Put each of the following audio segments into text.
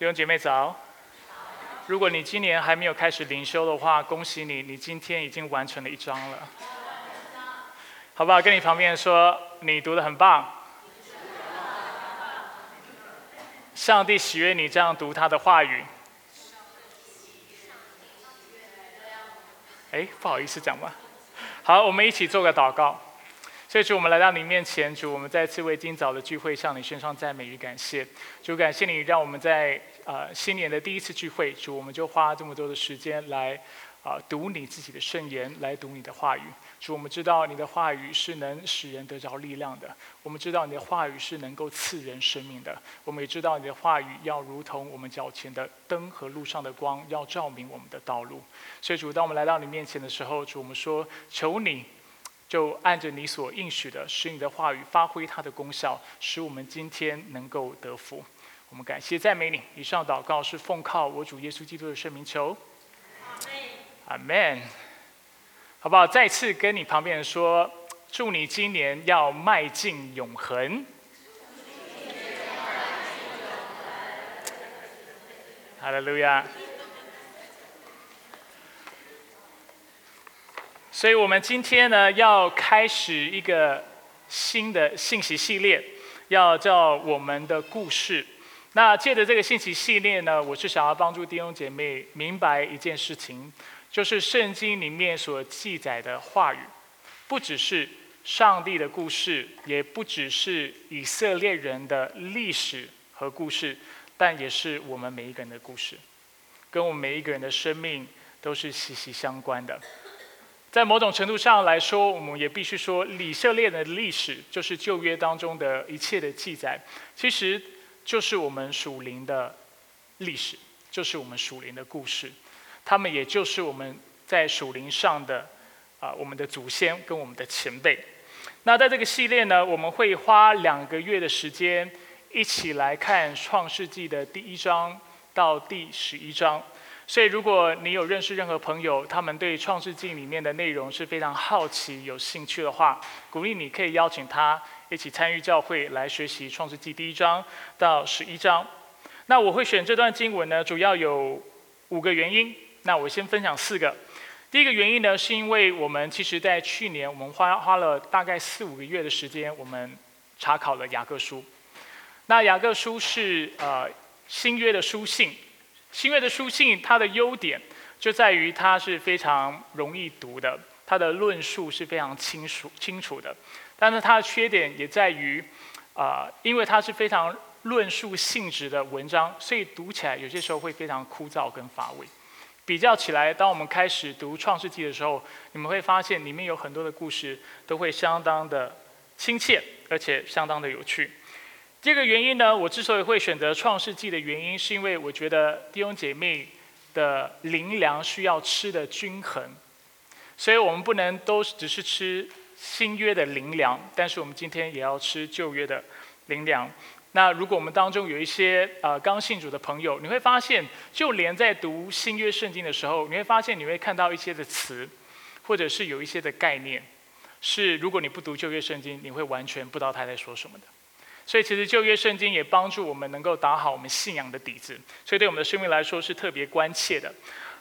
弟兄姐妹早。如果你今年还没有开始灵修的话，恭喜你，你今天已经完成了一章了。好不好？跟你旁边说，你读的很棒。上帝喜悦你这样读他的话语。哎，不好意思讲吧？好，我们一起做个祷告。所以主，我们来到你面前，主，我们再次为今早的聚会向你献上赞美与感谢。主，感谢你让我们在呃新年的第一次聚会，主，我们就花这么多的时间来啊读你自己的圣言，来读你的话语。主，我们知道你的话语是能使人得着力量的，我们知道你的话语是能够赐人生命的，我们也知道你的话语要如同我们脚前的灯和路上的光，要照明我们的道路。所以主，当我们来到你面前的时候，主，我们说求你。就按着你所应许的，使你的话语发挥它的功效，使我们今天能够得福。我们感谢赞美你。以上祷告是奉靠我主耶稣基督的圣名求。阿门。好不好？再次跟你旁边人说，祝你今年要迈进永恒。哈利路亚。所以我们今天呢，要开始一个新的信息系列，要叫我们的故事。那借着这个信息系列呢，我是想要帮助弟兄姐妹明白一件事情，就是圣经里面所记载的话语，不只是上帝的故事，也不只是以色列人的历史和故事，但也是我们每一个人的故事，跟我们每一个人的生命都是息息相关的。在某种程度上来说，我们也必须说，以色列的历史就是旧约当中的一切的记载，其实就是我们属灵的历史，就是我们属灵的故事。他们也就是我们在属灵上的啊，我们的祖先跟我们的前辈。那在这个系列呢，我们会花两个月的时间，一起来看创世纪的第一章到第十一章。所以，如果你有认识任何朋友，他们对《创世纪》里面的内容是非常好奇、有兴趣的话，鼓励你可以邀请他一起参与教会来学习《创世纪》第一章到十一章。那我会选这段经文呢，主要有五个原因。那我先分享四个。第一个原因呢，是因为我们其实在去年，我们花花了大概四五个月的时间，我们查考了雅各书。那雅各书是呃新约的书信。新约的书信，它的优点就在于它是非常容易读的，它的论述是非常清楚清楚的。但是它的缺点也在于，啊，因为它是非常论述性质的文章，所以读起来有些时候会非常枯燥跟乏味。比较起来，当我们开始读创世纪的时候，你们会发现里面有很多的故事都会相当的亲切，而且相当的有趣。这个原因呢，我之所以会选择创世纪的原因，是因为我觉得弟兄姐妹的灵粮需要吃的均衡，所以我们不能都只是吃新约的灵粮，但是我们今天也要吃旧约的灵粮。那如果我们当中有一些呃刚信主的朋友，你会发现，就连在读新约圣经的时候，你会发现你会看到一些的词，或者是有一些的概念，是如果你不读旧约圣经，你会完全不知道他在说什么的。所以，其实旧约圣经也帮助我们能够打好我们信仰的底子，所以对我们的生命来说是特别关切的。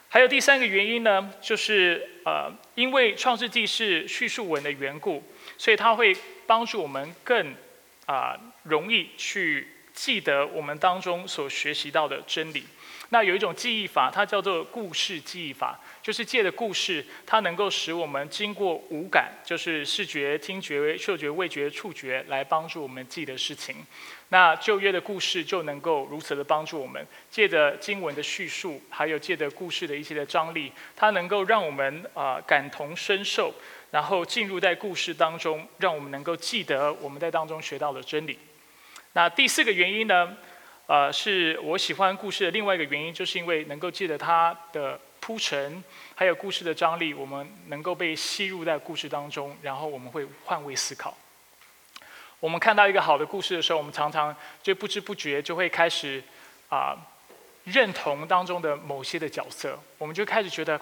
还有第三个原因呢，就是呃，因为创世纪是叙述文的缘故，所以它会帮助我们更啊容易去记得我们当中所学习到的真理。那有一种记忆法，它叫做故事记忆法。就是借的故事，它能够使我们经过五感，就是视觉、听觉、嗅觉、味觉、触觉，来帮助我们记得事情。那旧约的故事就能够如此的帮助我们，借着经文的叙述，还有借着故事的一些的张力，它能够让我们啊感同身受，然后进入在故事当中，让我们能够记得我们在当中学到的真理。那第四个原因呢，呃，是我喜欢故事的另外一个原因，就是因为能够记得它的。铺陈，还有故事的张力，我们能够被吸入在故事当中，然后我们会换位思考。我们看到一个好的故事的时候，我们常常就不知不觉就会开始啊认同当中的某些的角色，我们就开始觉得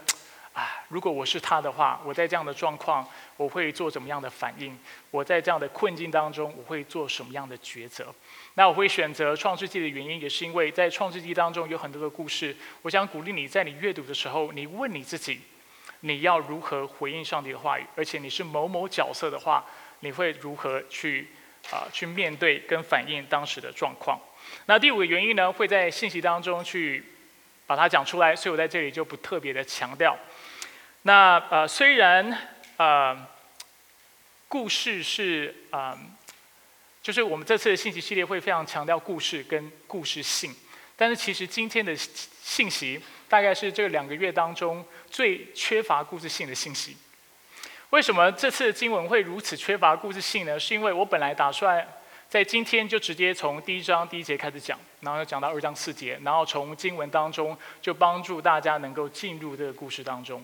啊如果我是他的话，我在这样的状况，我会做怎么样的反应？我在这样的困境当中，我会做什么样的抉择？那我会选择创世纪的原因，也是因为在创世纪当中有很多的故事。我想鼓励你在你阅读的时候，你问你自己，你要如何回应上帝的话语？而且你是某某角色的话，你会如何去啊去面对跟反映当时的状况？那第五个原因呢，会在信息当中去把它讲出来，所以我在这里就不特别的强调。那呃，虽然呃，故事是啊，就是我们这次的信息系列会非常强调故事跟故事性，但是其实今天的信息大概是这两个月当中最缺乏故事性的信息。为什么这次的经文会如此缺乏故事性呢？是因为我本来打算。在今天就直接从第一章第一节开始讲，然后讲到二章四节，然后从经文当中就帮助大家能够进入这个故事当中。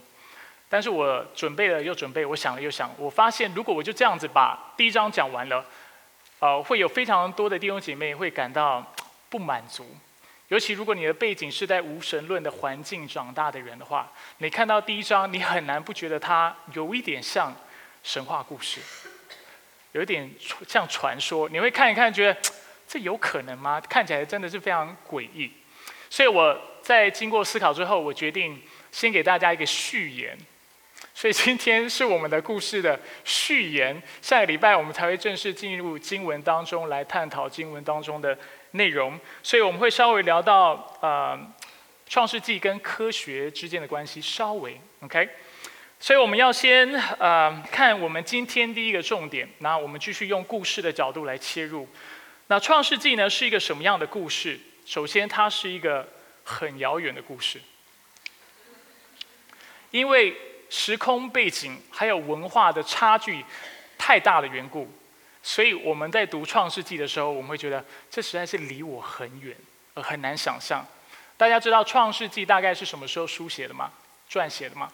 但是我准备了又准备，我想了又想，我发现如果我就这样子把第一章讲完了，呃，会有非常多的弟兄姐妹会感到不满足。尤其如果你的背景是在无神论的环境长大的人的话，你看到第一章，你很难不觉得它有一点像神话故事。有一点像传说，你会看一看，觉得这有可能吗？看起来真的是非常诡异。所以我在经过思考之后，我决定先给大家一个序言。所以今天是我们的故事的序言，下个礼拜我们才会正式进入经文当中来探讨经文当中的内容。所以我们会稍微聊到呃创世纪跟科学之间的关系，稍微 OK。所以我们要先呃看我们今天第一个重点，那我们继续用故事的角度来切入。那创世纪呢是一个什么样的故事？首先，它是一个很遥远的故事，因为时空背景还有文化的差距太大的缘故，所以我们在读创世纪的时候，我们会觉得这实在是离我很远，而很难想象。大家知道创世纪大概是什么时候书写的吗？撰写的吗？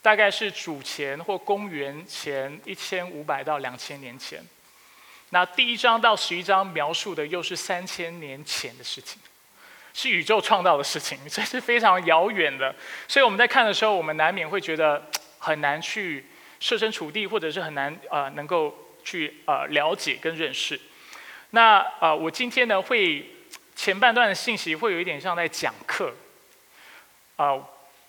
大概是主前或公元前一千五百到两千年前，那第一章到十一章描述的又是三千年前的事情，是宇宙创造的事情，这是非常遥远的。所以我们在看的时候，我们难免会觉得很难去设身处地，或者是很难呃能够去呃了解跟认识。那呃我今天呢会前半段的信息会有一点像在讲课，啊。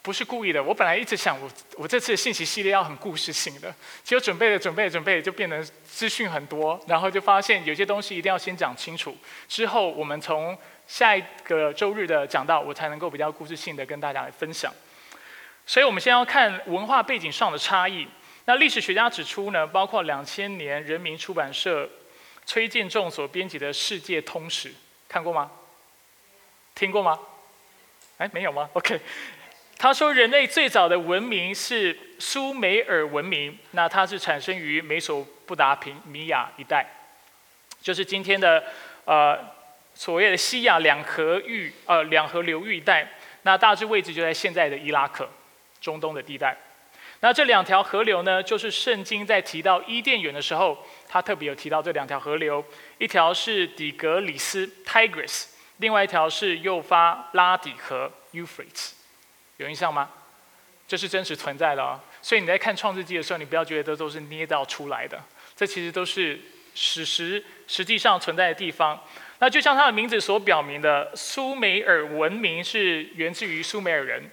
不是故意的，我本来一直想，我我这次的信息系列要很故事性的，结果准备了准备准备，就变成资讯很多，然后就发现有些东西一定要先讲清楚，之后我们从下一个周日的讲到，我才能够比较故事性的跟大家来分享。所以我们先要看文化背景上的差异。那历史学家指出呢，包括两千年人民出版社崔建仲所编辑的《世界通史》，看过吗？听过吗？哎，没有吗？OK。他说，人类最早的文明是苏美尔文明，那它是产生于美索不达平米亚一带，就是今天的呃所谓的西亚两河域呃两河流域一带，那大致位置就在现在的伊拉克中东的地带。那这两条河流呢，就是圣经在提到伊甸园的时候，他特别有提到这两条河流，一条是底格里斯 （Tigris），另外一条是幼发拉底河 （Euphrates）。有印象吗？这是真实存在的哦。所以你在看创世纪的时候，你不要觉得都是捏造出来的，这其实都是史实实际上存在的地方。那就像它的名字所表明的，苏美尔文明是源自于苏美尔人。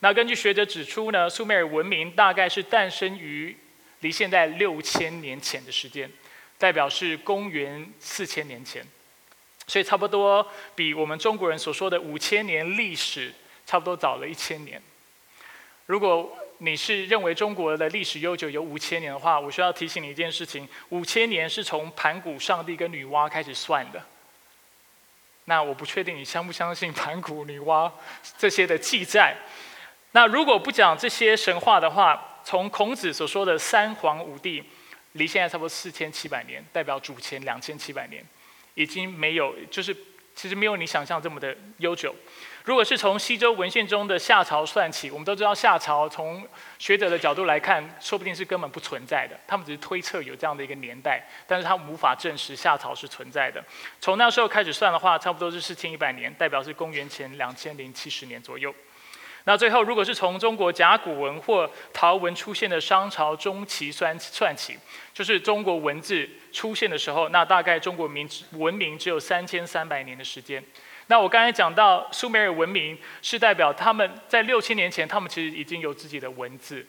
那根据学者指出呢，苏美尔文明大概是诞生于离现在六千年前的时间，代表是公元四千年前，所以差不多比我们中国人所说的五千年历史。差不多早了一千年。如果你是认为中国的历史悠久有五千年的话，我需要提醒你一件事情：五千年是从盘古上帝跟女娲开始算的。那我不确定你相不相信盘古、女娲这些的记载。那如果不讲这些神话的话，从孔子所说的三皇五帝，离现在差不多四千七百年，代表主前两千七百年，已经没有，就是其实没有你想象这么的悠久。如果是从西周文献中的夏朝算起，我们都知道夏朝从学者的角度来看，说不定是根本不存在的。他们只是推测有这样的一个年代，但是他们无法证实夏朝是存在的。从那时候开始算的话，差不多是四千一百年，代表是公元前两千零七十年左右。那最后，如果是从中国甲骨文或陶文出现的商朝中期算算起，就是中国文字出现的时候，那大概中国民文明只有三千三百年的时间。那我刚才讲到苏美尔文明，是代表他们在六千年前，他们其实已经有自己的文字。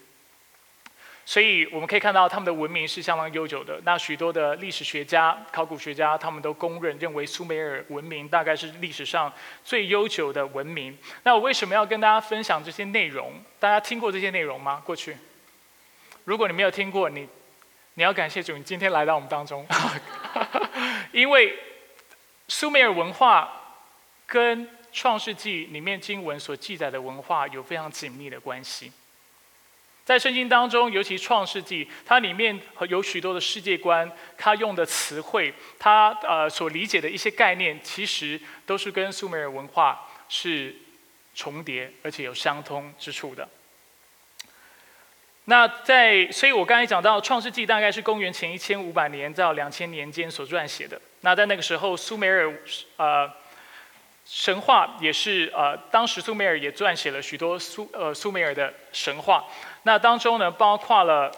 所以我们可以看到，他们的文明是相当悠久的。那许多的历史学家、考古学家，他们都公认认为苏美尔文明大概是历史上最悠久的文明。那我为什么要跟大家分享这些内容？大家听过这些内容吗？过去，如果你没有听过，你你要感谢主，你今天来到我们当中，因为苏美尔文化跟创世纪里面经文所记载的文化有非常紧密的关系。在圣经当中，尤其创世纪，它里面有许多的世界观，它用的词汇，它呃所理解的一些概念，其实都是跟苏美尔文化是重叠，而且有相通之处的。那在，所以我刚才讲到创世纪大概是公元前一千五百年到两千年间所撰写的。那在那个时候，苏美尔呃。神话也是呃，当时苏美尔也撰写了许多苏呃苏美尔的神话，那当中呢包括了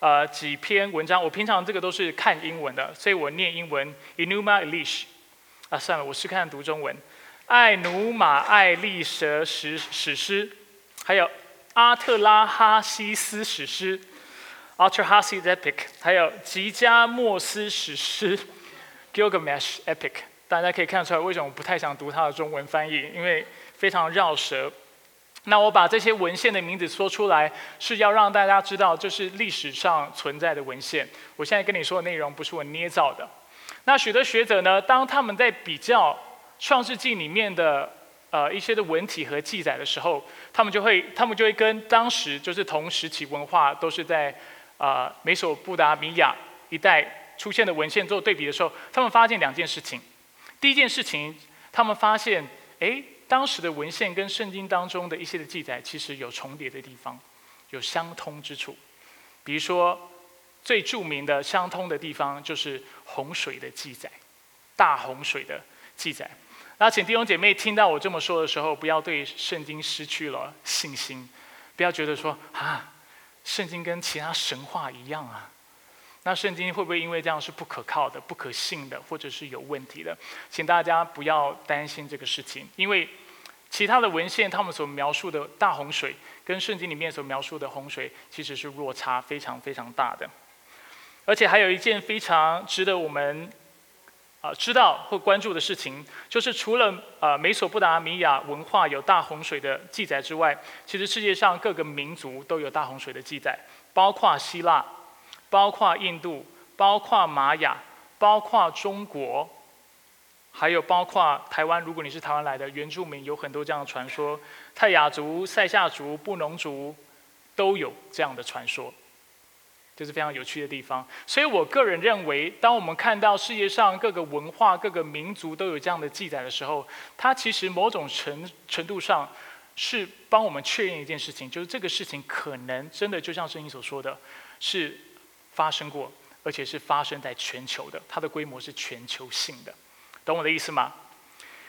呃几篇文章，我平常这个都是看英文的，所以我念英文，Enuma Elish，啊算了，我是看读中文，艾努马艾利蛇史史诗，还有阿特拉哈西斯史诗。Atrahasis Epic，还有吉加莫斯史诗，Gilgamesh Epic。大家可以看出来，为什么我不太想读它的中文翻译？因为非常绕舌。那我把这些文献的名字说出来，是要让大家知道，这是历史上存在的文献。我现在跟你说的内容不是我捏造的。那许多学者呢，当他们在比较《创世纪》里面的呃一些的文体和记载的时候，他们就会他们就会跟当时就是同时期文化都是在啊美索不达米亚一带出现的文献做对比的时候，他们发现两件事情。第一件事情，他们发现，哎，当时的文献跟圣经当中的一些的记载，其实有重叠的地方，有相通之处。比如说，最著名的相通的地方就是洪水的记载，大洪水的记载。那请弟兄姐妹听到我这么说的时候，不要对圣经失去了信心，不要觉得说啊，圣经跟其他神话一样啊。那圣经会不会因为这样是不可靠的、不可信的，或者是有问题的？请大家不要担心这个事情，因为其他的文献他们所描述的大洪水，跟圣经里面所描述的洪水其实是落差非常非常大的。而且还有一件非常值得我们啊知道或关注的事情，就是除了呃美索不达米亚文化有大洪水的记载之外，其实世界上各个民族都有大洪水的记载，包括希腊。包括印度，包括玛雅，包括中国，还有包括台湾。如果你是台湾来的原住民，有很多这样的传说。泰雅族、塞夏族、布农族都有这样的传说，这是非常有趣的地方。所以我个人认为，当我们看到世界上各个文化、各个民族都有这样的记载的时候，它其实某种程程度上是帮我们确认一件事情，就是这个事情可能真的就像圣经所说的，是。发生过，而且是发生在全球的，它的规模是全球性的，懂我的意思吗？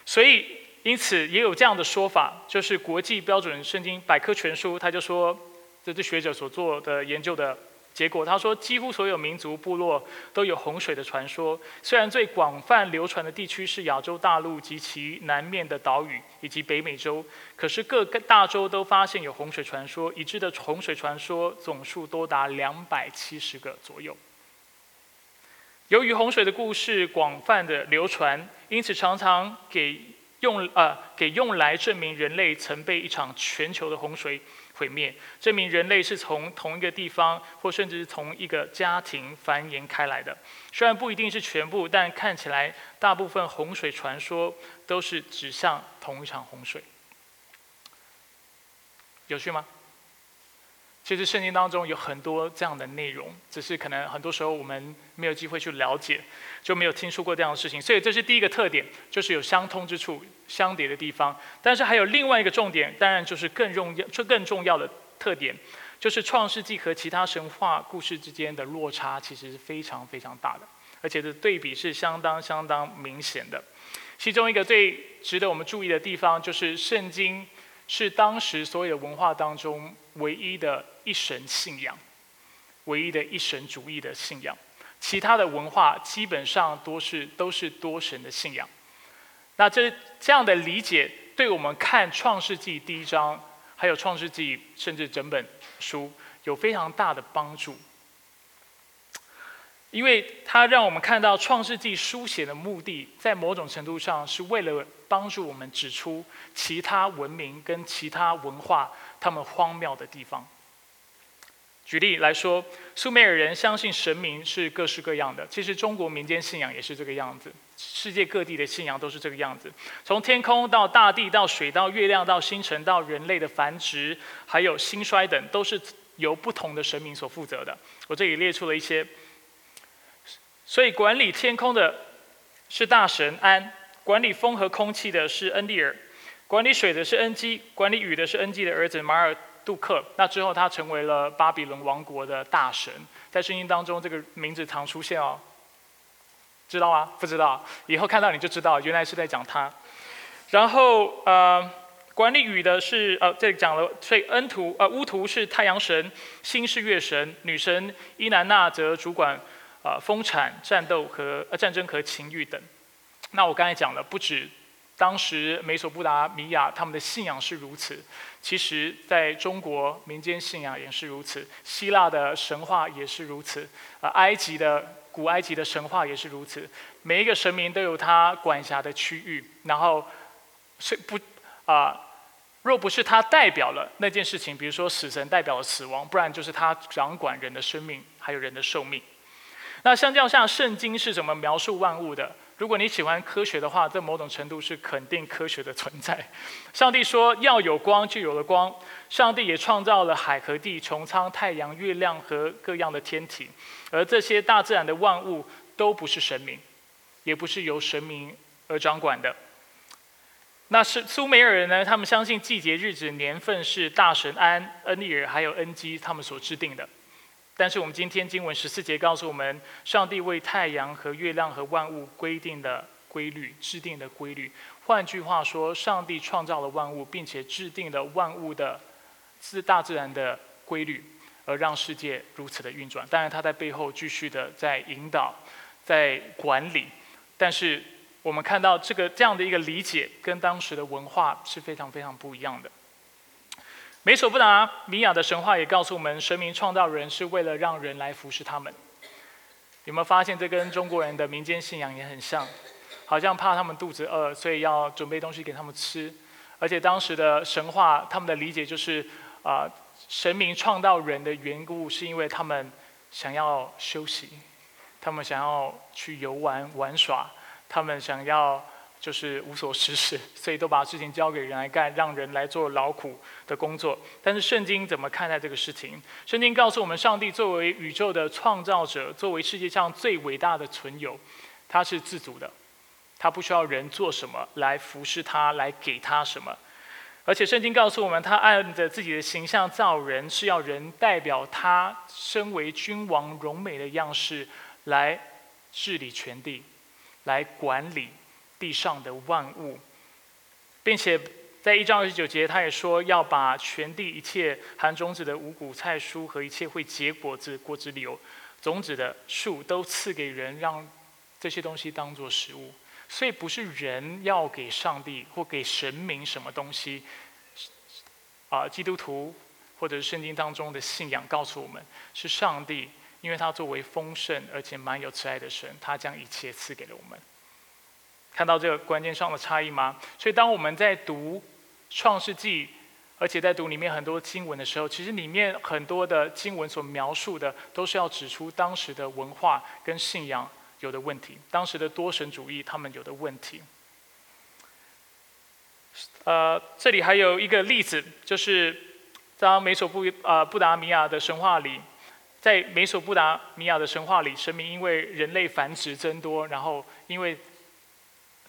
所以，因此也有这样的说法，就是国际标准圣经百科全书，他就说，这是学者所做的研究的。结果他说，几乎所有民族部落都有洪水的传说。虽然最广泛流传的地区是亚洲大陆及其南面的岛屿以及北美洲，可是各个大洲都发现有洪水传说，已知的洪水传说总数多达两百七十个左右。由于洪水的故事广泛的流传，因此常常给用呃给用来证明人类曾被一场全球的洪水。毁灭，证明人类是从同一个地方，或甚至是从一个家庭繁衍开来的。虽然不一定是全部，但看起来大部分洪水传说都是指向同一场洪水。有趣吗？其实圣经当中有很多这样的内容，只是可能很多时候我们没有机会去了解，就没有听说过这样的事情。所以这是第一个特点，就是有相通之处、相叠的地方。但是还有另外一个重点，当然就是更重要、这更重要的特点，就是创世纪和其他神话故事之间的落差其实是非常非常大的，而且的对比是相当相当明显的。其中一个最值得我们注意的地方，就是圣经。是当时所有文化当中唯一的一神信仰，唯一的一神主义的信仰。其他的文化基本上都是都是多神的信仰。那这这样的理解，对我们看创世纪第一章，还有创世纪甚至整本书，有非常大的帮助。因为它让我们看到创世纪书写的目的，在某种程度上是为了帮助我们指出其他文明跟其他文化他们荒谬的地方。举例来说，苏美尔人相信神明是各式各样的。其实中国民间信仰也是这个样子，世界各地的信仰都是这个样子。从天空到大地，到水，到月亮，到星辰，到人类的繁殖，还有兴衰等，都是由不同的神明所负责的。我这里列出了一些。所以管理天空的是大神安，管理风和空气的是恩利尔，管理水的是恩基，管理雨的是恩基的儿子马尔。杜克，那之后他成为了巴比伦王国的大神，在圣经当中这个名字常出现哦，知道吗？不知道，以后看到你就知道，原来是在讲他。然后呃，管理雨的是呃，这里讲了，所以恩图呃乌图是太阳神，星是月神，女神伊南娜则主管啊丰产、战斗和呃战争和情欲等。那我刚才讲了，不止。当时美索不达米亚他们的信仰是如此，其实在中国民间信仰也是如此，希腊的神话也是如此，啊，埃及的古埃及的神话也是如此。每一个神明都有他管辖的区域，然后是不啊，若不是他代表了那件事情，比如说死神代表了死亡，不然就是他掌管人的生命还有人的寿命。那相较下，圣经是怎么描述万物的？如果你喜欢科学的话，这某种程度是肯定科学的存在。上帝说要有光，就有了光。上帝也创造了海和地、穹苍、太阳、月亮和各样的天体。而这些大自然的万物都不是神明，也不是由神明而掌管的。那是苏美尔人呢？他们相信季节、日子、年份是大神安、恩利尔还有恩基他们所制定的。但是我们今天经文十四节告诉我们，上帝为太阳和月亮和万物规定的规律、制定的规律。换句话说，上帝创造了万物，并且制定了万物的自大自然的规律，而让世界如此的运转。当然，他在背后继续的在引导、在管理。但是我们看到这个这样的一个理解，跟当时的文化是非常非常不一样的。美索不达米亚的神话也告诉我们，神明创造人是为了让人来服侍他们。有没有发现这跟中国人的民间信仰也很像？好像怕他们肚子饿，所以要准备东西给他们吃。而且当时的神话，他们的理解就是，啊，神明创造人的缘故是因为他们想要休息，他们想要去游玩玩耍，他们想要。就是无所事事，所以都把事情交给人来干，让人来做劳苦的工作。但是圣经怎么看待这个事情？圣经告诉我们，上帝作为宇宙的创造者，作为世界上最伟大的存有，他是自主的，他不需要人做什么来服侍他，来给他什么。而且圣经告诉我们，他按着自己的形象造人，是要人代表他身为君王荣美的样式来治理全地，来管理。地上的万物，并且在一章二十九节，他也说要把全地一切含种子的五谷菜蔬和一切会结果子、果子里有种子的树都赐给人，让这些东西当做食物。所以不是人要给上帝或给神明什么东西，啊，基督徒或者是圣经当中的信仰告诉我们，是上帝，因为他作为丰盛而且蛮有慈爱的神，他将一切赐给了我们。看到这个关键上的差异吗？所以当我们在读创世纪，而且在读里面很多经文的时候，其实里面很多的经文所描述的，都是要指出当时的文化跟信仰有的问题，当时的多神主义他们有的问题。呃，这里还有一个例子，就是当美索不呃布达米亚的神话里，在美索不达米亚的神话里，神明因为人类繁殖增多，然后因为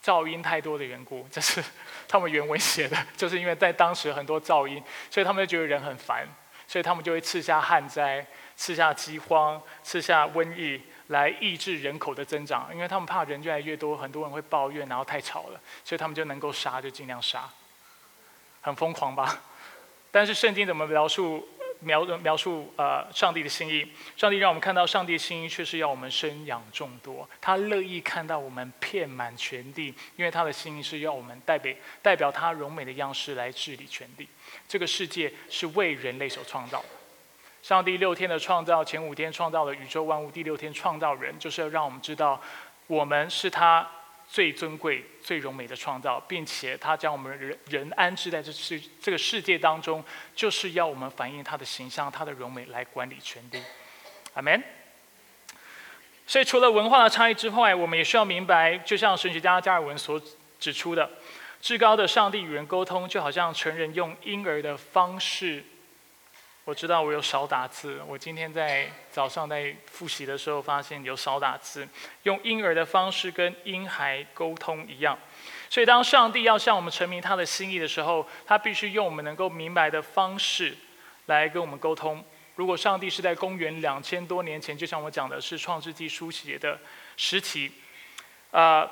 噪音太多的缘故，这是他们原文写的，就是因为在当时很多噪音，所以他们就觉得人很烦，所以他们就会赐下旱灾、赐下饥荒、赐下瘟疫来抑制人口的增长，因为他们怕人越来越多，很多人会抱怨，然后太吵了，所以他们就能够杀就尽量杀。很疯狂吧？但是圣经怎么描述描描述呃上帝的心意？上帝让我们看到上帝的心意，却是要我们生养众多。他乐意看到我们遍满全地，因为他的心意是要我们代表代表他荣美的样式来治理全地。这个世界是为人类所创造的。上帝六天的创造，前五天创造了宇宙万物，第六天创造人，就是要让我们知道，我们是他最尊贵、最荣美的创造，并且他将我们人人安置在这世这个世界当中，就是要我们反映他的形象、他的荣美来管理全地。阿门。所以，除了文化的差异之外，我们也需要明白，就像神学家加尔文所指出的，至高的上帝与人沟通，就好像成人用婴儿的方式。我知道我有少打字，我今天在早上在复习的时候发现有少打字，用婴儿的方式跟婴孩沟通一样。所以当上帝要向我们陈明他的心意的时候，他必须用我们能够明白的方式来跟我们沟通。如果上帝是在公元两千多年前，就像我讲的是创世纪书写的时期，啊，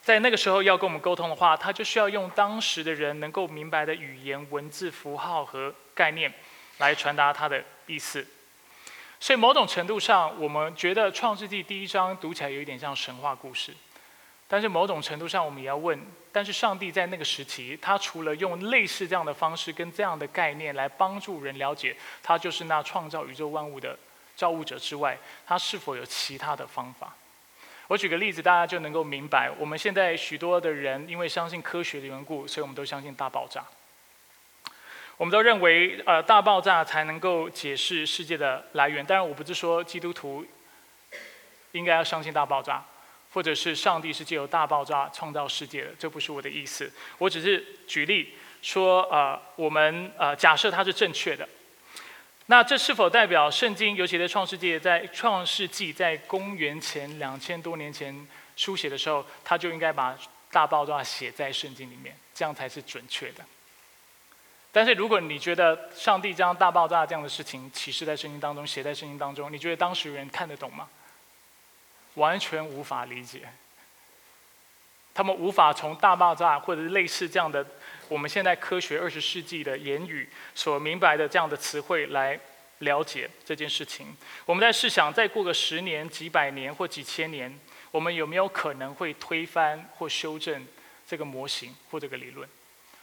在那个时候要跟我们沟通的话，他就需要用当时的人能够明白的语言、文字、符号和概念。来传达他的意思，所以某种程度上，我们觉得《创世纪》第一章读起来有一点像神话故事，但是某种程度上，我们也要问：但是上帝在那个时期，他除了用类似这样的方式跟这样的概念来帮助人了解他就是那创造宇宙万物的造物者之外，他是否有其他的方法？我举个例子，大家就能够明白。我们现在许多的人因为相信科学的缘故，所以我们都相信大爆炸。我们都认为，呃，大爆炸才能够解释世界的来源。当然，我不是说基督徒应该要相信大爆炸，或者是上帝是借由大爆炸创造世界的，这不是我的意思。我只是举例说，呃，我们呃假设它是正确的，那这是否代表圣经，尤其在创世界，在创世纪在公元前两千多年前书写的时候，他就应该把大爆炸写在圣经里面，这样才是准确的？但是如果你觉得上帝将大爆炸这样的事情启示在圣经当中，写在圣经当中，你觉得当时人看得懂吗？完全无法理解。他们无法从大爆炸或者是类似这样的我们现在科学二十世纪的言语所明白的这样的词汇来了解这件事情。我们在试想，再过个十年、几百年或几千年，我们有没有可能会推翻或修正这个模型或这个理论？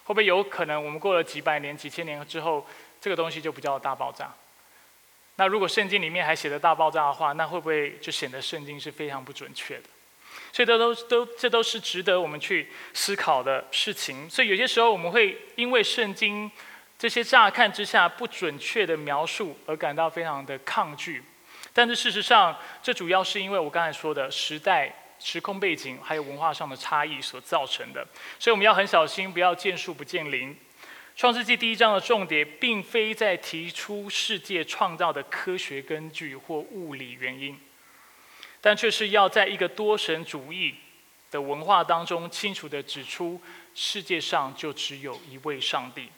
会不会有可能，我们过了几百年、几千年之后，这个东西就不叫大爆炸？那如果圣经里面还写的大爆炸的话，那会不会就显得圣经是非常不准确的？所以这都都这都是值得我们去思考的事情。所以有些时候我们会因为圣经这些乍看之下不准确的描述而感到非常的抗拒，但是事实上，这主要是因为我刚才说的时代。时空背景还有文化上的差异所造成的，所以我们要很小心，不要见树不见林。创世纪第一章的重点，并非在提出世界创造的科学根据或物理原因，但却是要在一个多神主义的文化当中，清楚的指出世界上就只有一位上帝，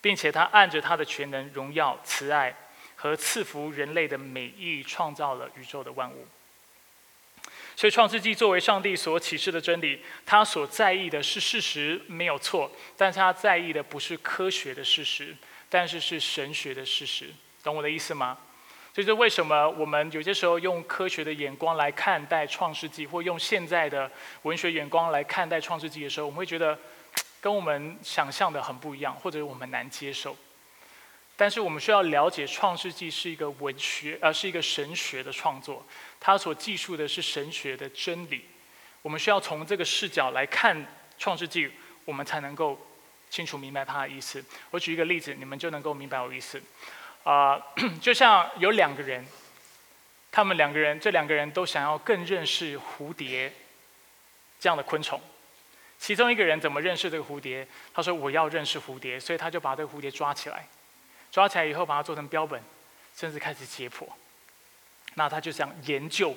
并且他按着他的全能、荣耀、慈爱和赐福人类的美意，创造了宇宙的万物。所以，创世纪作为上帝所启示的真理，他所在意的是事实，没有错。但是他在意的不是科学的事实，但是是神学的事实。懂我的意思吗？所以这为什么我们有些时候用科学的眼光来看待创世纪，或用现在的文学眼光来看待创世纪的时候，我们会觉得跟我们想象的很不一样，或者我们难接受。但是我们需要了解，《创世纪》是一个文学，呃，是一个神学的创作，他所记述的是神学的真理。我们需要从这个视角来看《创世纪》，我们才能够清楚明白他的意思。我举一个例子，你们就能够明白我意思。啊，就像有两个人，他们两个人，这两个人都想要更认识蝴蝶这样的昆虫。其中一个人怎么认识这个蝴蝶？他说：“我要认识蝴蝶。”所以他就把这个蝴蝶抓起来。抓起来以后，把它做成标本，甚至开始解剖。那他就想研究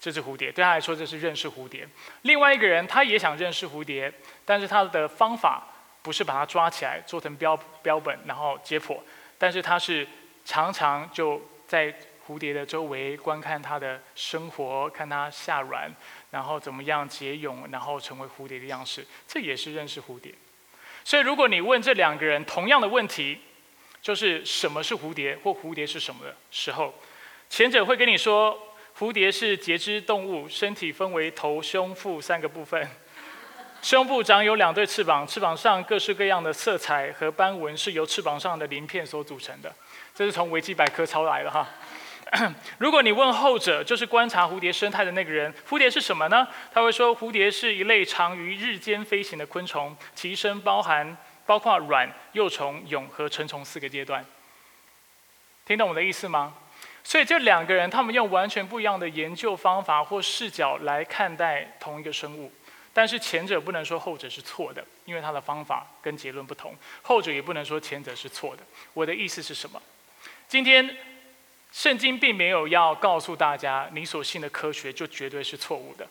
这只蝴蝶，对他来说这是认识蝴蝶。另外一个人他也想认识蝴蝶，但是他的方法不是把它抓起来做成标标本，然后解剖，但是他是常常就在蝴蝶的周围观看它的生活，看它下卵，然后怎么样结蛹，然后成为蝴蝶的样式。这也是认识蝴蝶。所以，如果你问这两个人同样的问题，就是什么是蝴蝶或蝴蝶是什么的时候，前者会跟你说，蝴蝶是节肢动物，身体分为头、胸、腹三个部分。胸部长有两对翅膀，翅膀上各式各样的色彩和斑纹是由翅膀上的鳞片所组成的。这是从维基百科抄来的哈。如果你问后者，就是观察蝴蝶生态的那个人，蝴蝶是什么呢？他会说，蝴蝶是一类长于日间飞行的昆虫，其身包含包括卵、幼虫、蛹和成虫四个阶段。听懂我的意思吗？所以这两个人，他们用完全不一样的研究方法或视角来看待同一个生物。但是前者不能说后者是错的，因为他的方法跟结论不同；后者也不能说前者是错的。我的意思是什么？今天圣经并没有要告诉大家，你所信的科学就绝对是错误的。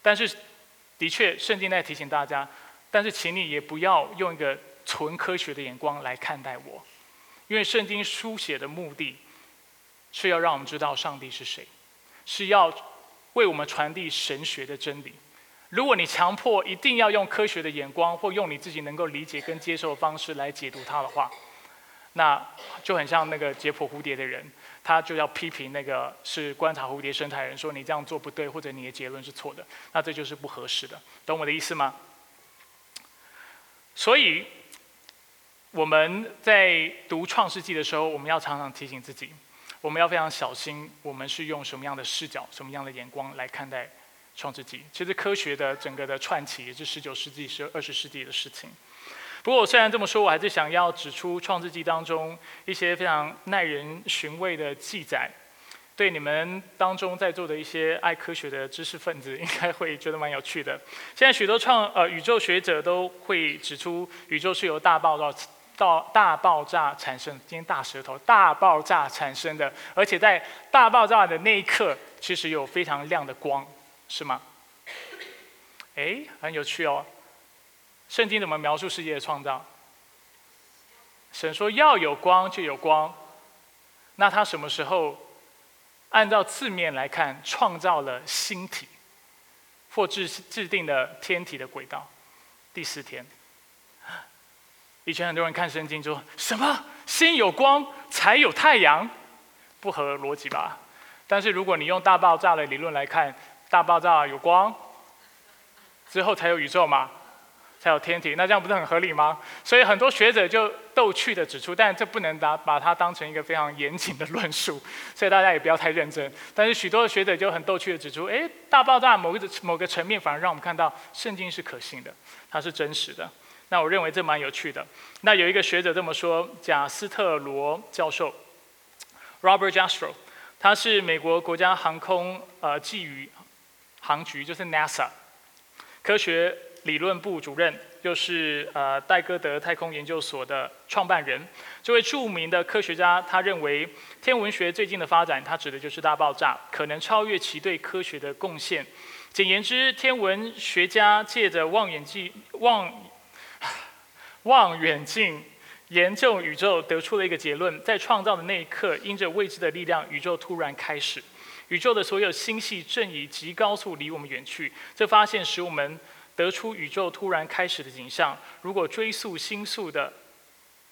但是，的确，圣经在提醒大家，但是请你也不要用一个纯科学的眼光来看待我，因为圣经书写的目的是要让我们知道上帝是谁，是要为我们传递神学的真理。如果你强迫一定要用科学的眼光，或用你自己能够理解跟接受的方式来解读它的话，那就很像那个解剖蝴蝶的人，他就要批评那个是观察蝴蝶生态人，说你这样做不对，或者你的结论是错的，那这就是不合适的，懂我的意思吗？所以我们在读创世纪的时候，我们要常常提醒自己，我们要非常小心，我们是用什么样的视角、什么样的眼光来看待。创世纪其实科学的整个的串起也是十九世纪、是二十世纪的事情。不过我虽然这么说，我还是想要指出创世纪当中一些非常耐人寻味的记载，对你们当中在座的一些爱科学的知识分子应该会觉得蛮有趣的。现在许多创呃宇宙学者都会指出，宇宙是由大爆炸到大爆炸产生，今天大舌头大爆炸产生的，而且在大爆炸的那一刻，其实有非常亮的光。是吗？哎，很有趣哦。圣经怎么描述世界的创造？神说要有光就有光。那他什么时候按照字面来看创造了星体，或制制定了天体的轨道？第四天。以前很多人看圣经说什么先有光才有太阳，不合逻辑吧？但是如果你用大爆炸的理论来看，大爆炸有光，之后才有宇宙嘛，才有天体，那这样不是很合理吗？所以很多学者就逗趣的指出，但这不能把把它当成一个非常严谨的论述，所以大家也不要太认真。但是许多的学者就很逗趣的指出，哎，大爆炸某个某个层面反而让我们看到圣经是可信的，它是真实的。那我认为这蛮有趣的。那有一个学者这么说，贾斯特罗教授，Robert Jastrow，他是美国国家航空呃寄予。航局就是 NASA，科学理论部主任，又是呃戴戈德太空研究所的创办人。这位著名的科学家，他认为天文学最近的发展，他指的就是大爆炸，可能超越其对科学的贡献。简言之，天文学家借着望远镜望望远镜研究宇宙，得出了一个结论：在创造的那一刻，因着未知的力量，宇宙突然开始。宇宙的所有星系正以极高速离我们远去，这发现使我们得出宇宙突然开始的景象。如果追溯星宿的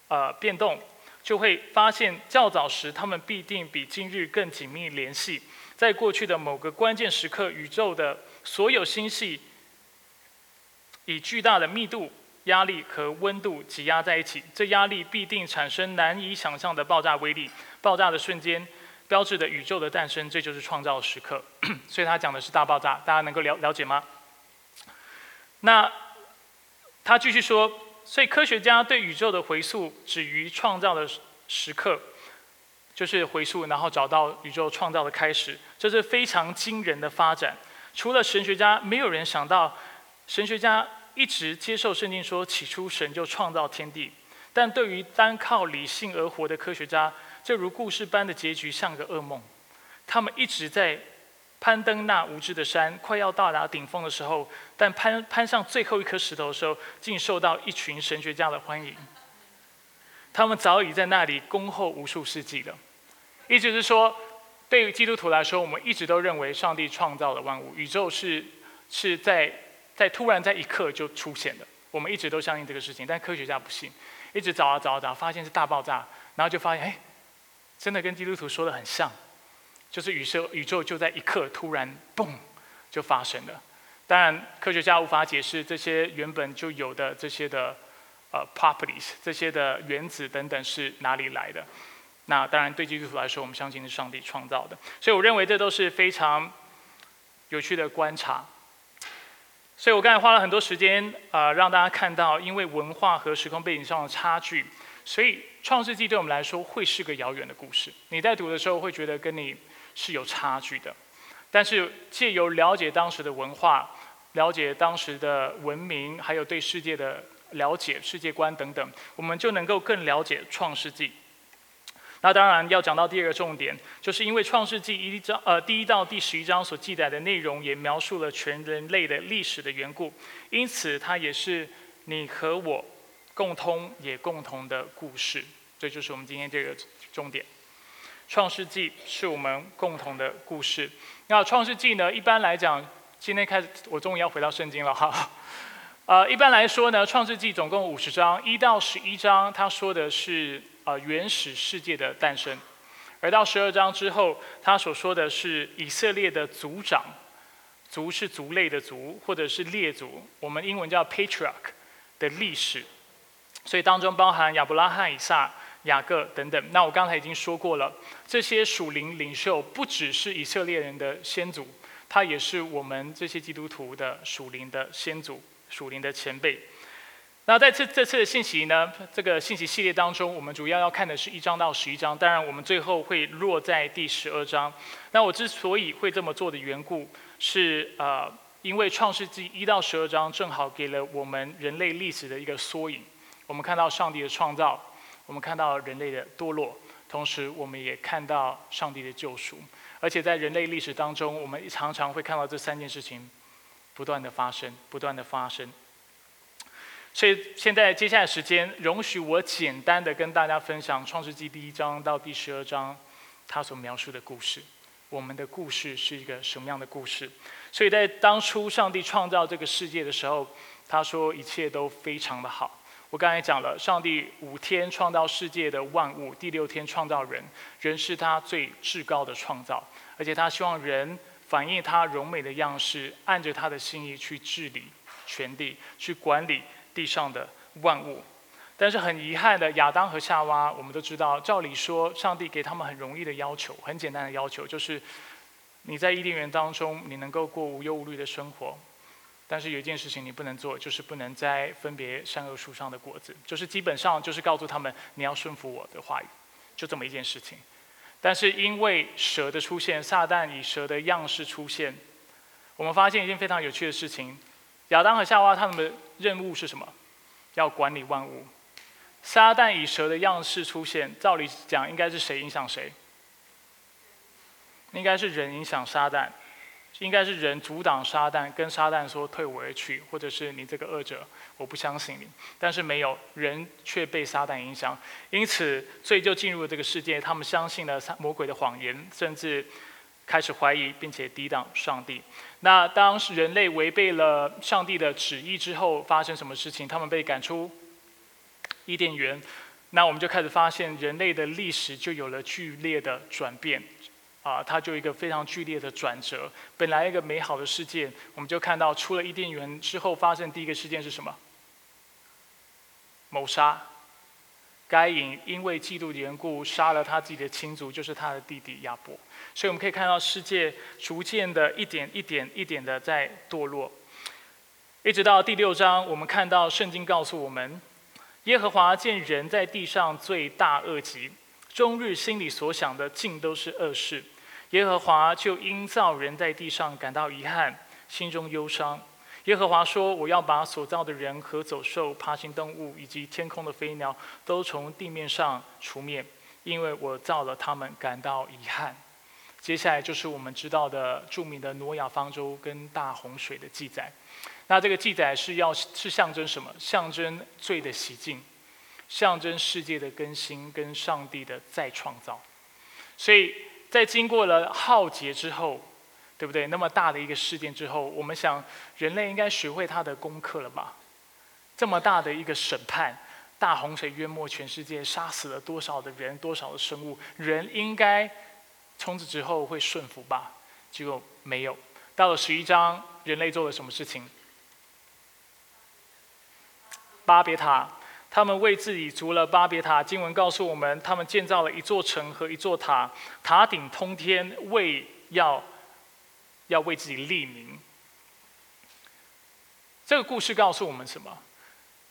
呃变动，就会发现较早时它们必定比今日更紧密联系。在过去的某个关键时刻，宇宙的所有星系以巨大的密度、压力和温度挤压在一起，这压力必定产生难以想象的爆炸威力。爆炸的瞬间。标志着宇宙的诞生，这就是创造时刻。所以他讲的是大爆炸，大家能够了了解吗？那他继续说，所以科学家对宇宙的回溯止于创造的时刻，就是回溯，然后找到宇宙创造的开始，这是非常惊人的发展。除了神学家，没有人想到，神学家一直接受圣经说，起初神就创造天地。但对于单靠理性而活的科学家，就如故事般的结局像个噩梦，他们一直在攀登那无知的山，快要到达顶峰的时候，但攀攀上最后一颗石头的时候，竟受到一群神学家的欢迎。他们早已在那里恭候无数世纪了。意思是说，对于基督徒来说，我们一直都认为上帝创造了万物，宇宙是是在在突然在一刻就出现的，我们一直都相信这个事情，但科学家不信，一直找啊找啊找，发现是大爆炸，然后就发现，哎，真的跟基督徒说的很像，就是宇宙宇宙就在一刻突然嘣就发生了。当然，科学家无法解释这些原本就有的这些的呃 properties，这些的原子等等是哪里来的。那当然，对基督徒来说，我们相信是上帝创造的。所以，我认为这都是非常有趣的观察。所以我刚才花了很多时间啊，让大家看到，因为文化和时空背景上的差距，所以创世纪对我们来说会是个遥远的故事。你在读的时候会觉得跟你是有差距的，但是借由了解当时的文化、了解当时的文明，还有对世界的了解、世界观等等，我们就能够更了解创世纪。那当然要讲到第二个重点，就是因为创世纪一章呃第一到第十一章所记载的内容，也描述了全人类的历史的缘故，因此它也是你和我共通也共同的故事。这就是我们今天这个重点。创世纪是我们共同的故事。那创世纪呢，一般来讲，今天开始我终于要回到圣经了哈。呃，一般来说呢，创世纪总共五十章，一到十一章，它说的是。呃，原始世界的诞生，而到十二章之后，他所说的是以色列的族长，族是族类的族，或者是列族，我们英文叫 patriarch 的历史，所以当中包含亚伯拉罕、以撒、雅各等等。那我刚才已经说过了，这些属灵领袖不只是以色列人的先祖，他也是我们这些基督徒的属灵的先祖、属灵的前辈。那在这这次的信息呢，这个信息系列当中，我们主要要看的是一章到十一章。当然，我们最后会落在第十二章。那我之所以会这么做的缘故，是呃，因为创世纪一到十二章正好给了我们人类历史的一个缩影。我们看到上帝的创造，我们看到人类的堕落，同时我们也看到上帝的救赎。而且在人类历史当中，我们常常会看到这三件事情不断的发生，不断的发生。所以现在接下来时间，容许我简单的跟大家分享《创世纪》第一章到第十二章，他所描述的故事。我们的故事是一个什么样的故事？所以在当初上帝创造这个世界的时候，他说一切都非常的好。我刚才讲了，上帝五天创造世界的万物，第六天创造人，人是他最至高的创造，而且他希望人反映他柔美的样式，按着他的心意去治理全地，去管理。地上的万物，但是很遗憾的，亚当和夏娃，我们都知道，照理说，上帝给他们很容易的要求，很简单的要求，就是你在伊甸园当中，你能够过无忧无虑的生活。但是有一件事情你不能做，就是不能摘分别善恶树上的果子，就是基本上就是告诉他们，你要顺服我的话语，就这么一件事情。但是因为蛇的出现，撒旦以蛇的样式出现，我们发现一件非常有趣的事情。亚当和夏娃他们的任务是什么？要管理万物。撒旦以蛇的样式出现，照理讲应该是谁影响谁？应该是人影响撒旦，应该是人阻挡撒旦，跟撒旦说退我而去，或者是你这个恶者，我不相信你。但是没有人却被撒旦影响，因此罪就进入了这个世界。他们相信了魔鬼的谎言，甚至。开始怀疑，并且抵挡上帝。那当人类违背了上帝的旨意之后，发生什么事情？他们被赶出伊甸园。那我们就开始发现，人类的历史就有了剧烈的转变。啊，它就一个非常剧烈的转折。本来一个美好的世界，我们就看到出了伊甸园之后，发生第一个事件是什么？谋杀。该隐因为嫉妒的缘故，杀了他自己的亲族，就是他的弟弟亚伯。所以我们可以看到世界逐渐的一点一点一点的在堕落，一直到第六章，我们看到圣经告诉我们，耶和华见人在地上罪大恶极，终日心里所想的尽都是恶事，耶和华就因造人在地上感到遗憾，心中忧伤。耶和华说：“我要把所造的人和走兽、爬行动物以及天空的飞鸟都从地面上除灭，因为我造了他们，感到遗憾。”接下来就是我们知道的著名的挪亚方舟跟大洪水的记载。那这个记载是要是象征什么？象征罪的洗净，象征世界的更新跟上帝的再创造。所以在经过了浩劫之后。对不对？那么大的一个事件之后，我们想人类应该学会他的功课了吧？这么大的一个审判，大洪水淹没全世界，杀死了多少的人，多少的生物，人应该从此之后会顺服吧？结果没有。到了十一章，人类做了什么事情？巴别塔，他们为自己筑了巴别塔。经文告诉我们，他们建造了一座城和一座塔，塔顶通天，为要要为自己立名。这个故事告诉我们什么？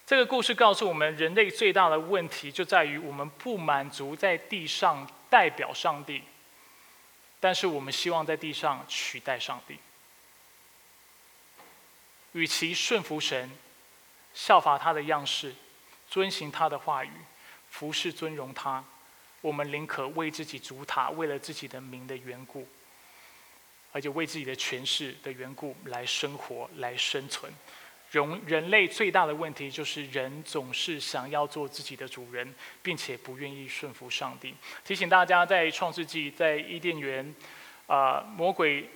这个故事告诉我们，人类最大的问题就在于我们不满足在地上代表上帝，但是我们希望在地上取代上帝。与其顺服神，效法他的样式，遵行他的话语，服侍尊荣他，我们宁可为自己主塔，为了自己的名的缘故，而且为自己的权势的缘故来生活、来生存。人人类最大的问题就是人总是想要做自己的主人，并且不愿意顺服上帝。提醒大家，在创世纪，在伊甸园，啊，魔鬼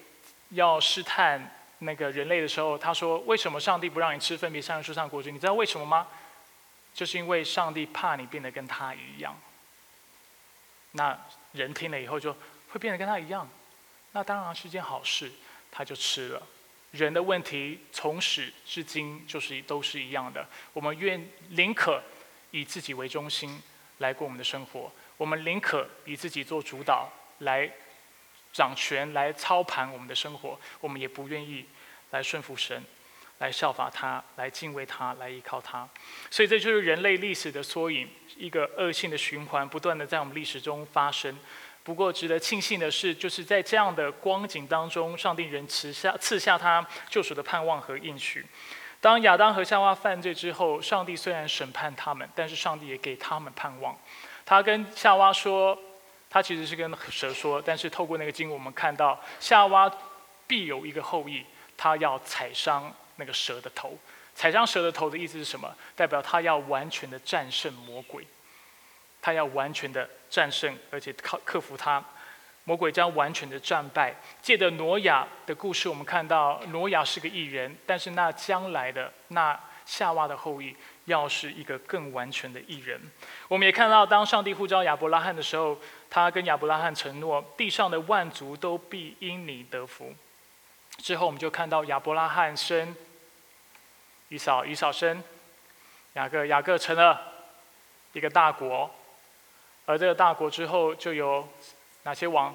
要试探那个人类的时候，他说：“为什么上帝不让你吃分别善恶树上果子？你知道为什么吗？就是因为上帝怕你变得跟他一样。”那人听了以后就会变得跟他一样，那当然是件好事，他就吃了。人的问题从始至今就是都是一样的。我们愿宁可以自己为中心来过我们的生活，我们宁可以自己做主导来掌权来操盘我们的生活，我们也不愿意来顺服神，来效法他，来敬畏他，来依靠他。所以这就是人类历史的缩影，一个恶性的循环，不断的在我们历史中发生。不过，值得庆幸的是，就是在这样的光景当中，上帝仍赐下赐下他救赎的盼望和应许。当亚当和夏娃犯罪之后，上帝虽然审判他们，但是上帝也给他们盼望。他跟夏娃说，他其实是跟蛇说，但是透过那个经，我们看到夏娃必有一个后裔，他要踩伤那个蛇的头。踩伤蛇的头的意思是什么？代表他要完全的战胜魔鬼。他要完全的战胜，而且靠克服他，魔鬼将完全的战败。借着挪亚的故事，我们看到挪亚是个异人，但是那将来的那夏娃的后裔，要是一个更完全的异人。我们也看到，当上帝呼召亚伯拉罕的时候，他跟亚伯拉罕承诺，地上的万族都必因你得福。之后，我们就看到亚伯拉罕生以扫，以扫生雅各，雅各成了一个大国。而这个大国之后就有哪些王？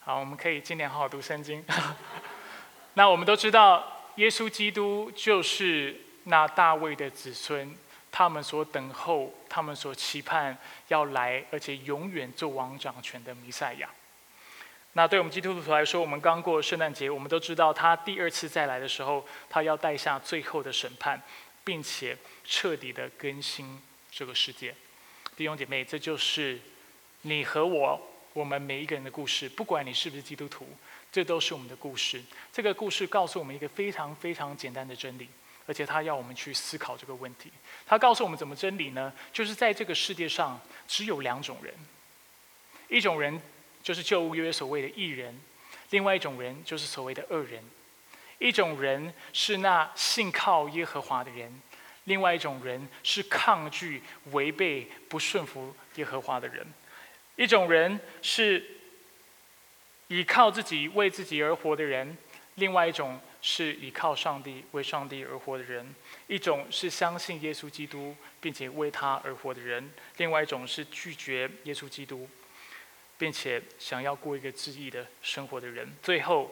好，我们可以今年好好读圣经。那我们都知道，耶稣基督就是那大卫的子孙，他们所等候、他们所期盼要来，而且永远做王掌权的弥赛亚。那对我们基督徒来说，我们刚过圣诞节，我们都知道他第二次再来的时候，他要带下最后的审判。并且彻底的更新这个世界，弟兄姐妹，这就是你和我，我们每一个人的故事。不管你是不是基督徒，这都是我们的故事。这个故事告诉我们一个非常非常简单的真理，而且他要我们去思考这个问题。他告诉我们怎么真理呢？就是在这个世界上只有两种人，一种人就是旧约所谓的义人，另外一种人就是所谓的恶人。一种人是那信靠耶和华的人，另外一种人是抗拒、违背、不顺服耶和华的人。一种人是依靠自己、为自己而活的人，另外一种是依靠上帝、为上帝而活的人。一种是相信耶稣基督并且为他而活的人，另外一种是拒绝耶稣基督，并且想要过一个自义的生活的人。最后。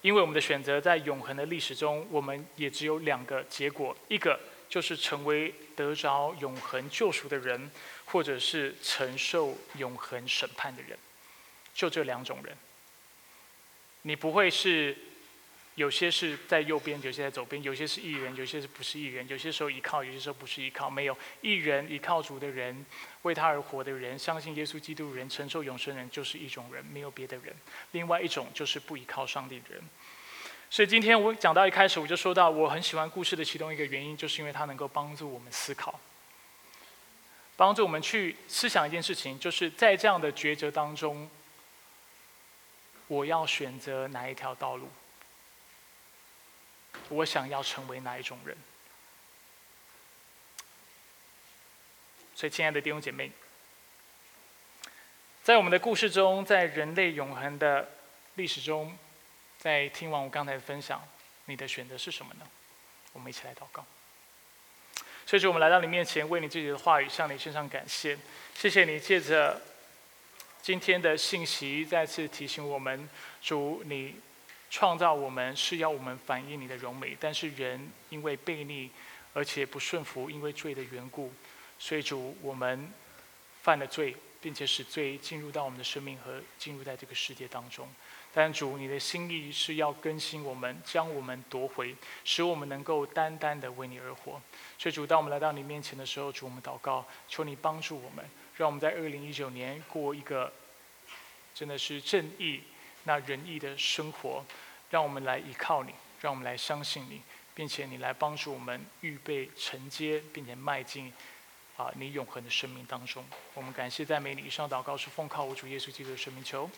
因为我们的选择在永恒的历史中，我们也只有两个结果：一个就是成为得着永恒救赎的人，或者是承受永恒审判的人。就这两种人，你不会是有些是在右边，有些在左边，有些是艺人，有些是不是艺人，有些时候依靠，有些时候不是依靠。没有艺人依靠主的人，为他而活的人，相信耶稣基督的人，承受永生人，就是一种人，没有别的人。另外一种就是不依靠上帝的人。所以今天我讲到一开始，我就说到我很喜欢故事的其中一个原因，就是因为它能够帮助我们思考，帮助我们去思想一件事情，就是在这样的抉择当中，我要选择哪一条道路？我想要成为哪一种人？所以，亲爱的弟兄姐妹，在我们的故事中，在人类永恒的历史中，在听完我刚才的分享，你的选择是什么呢？我们一起来祷告。所以，主，我们来到你面前，为你自己的话语向你献上感谢，谢谢你借着今天的信息再次提醒我们，主你创造我们是要我们反映你的荣美，但是人因为悖逆，而且不顺服，因为罪的缘故。所以主，我们犯了罪，并且使罪进入到我们的生命和进入在这个世界当中。但主，你的心意是要更新我们，将我们夺回，使我们能够单单的为你而活。所以主，当我们来到你面前的时候，主，我们祷告，求你帮助我们，让我们在二零一九年过一个真的是正义、那仁义的生活。让我们来依靠你，让我们来相信你，并且你来帮助我们预备承接，并且迈进。啊！你永恒的生命当中，我们感谢赞美你。以上祷告是奉靠我主耶稣基督的生命求。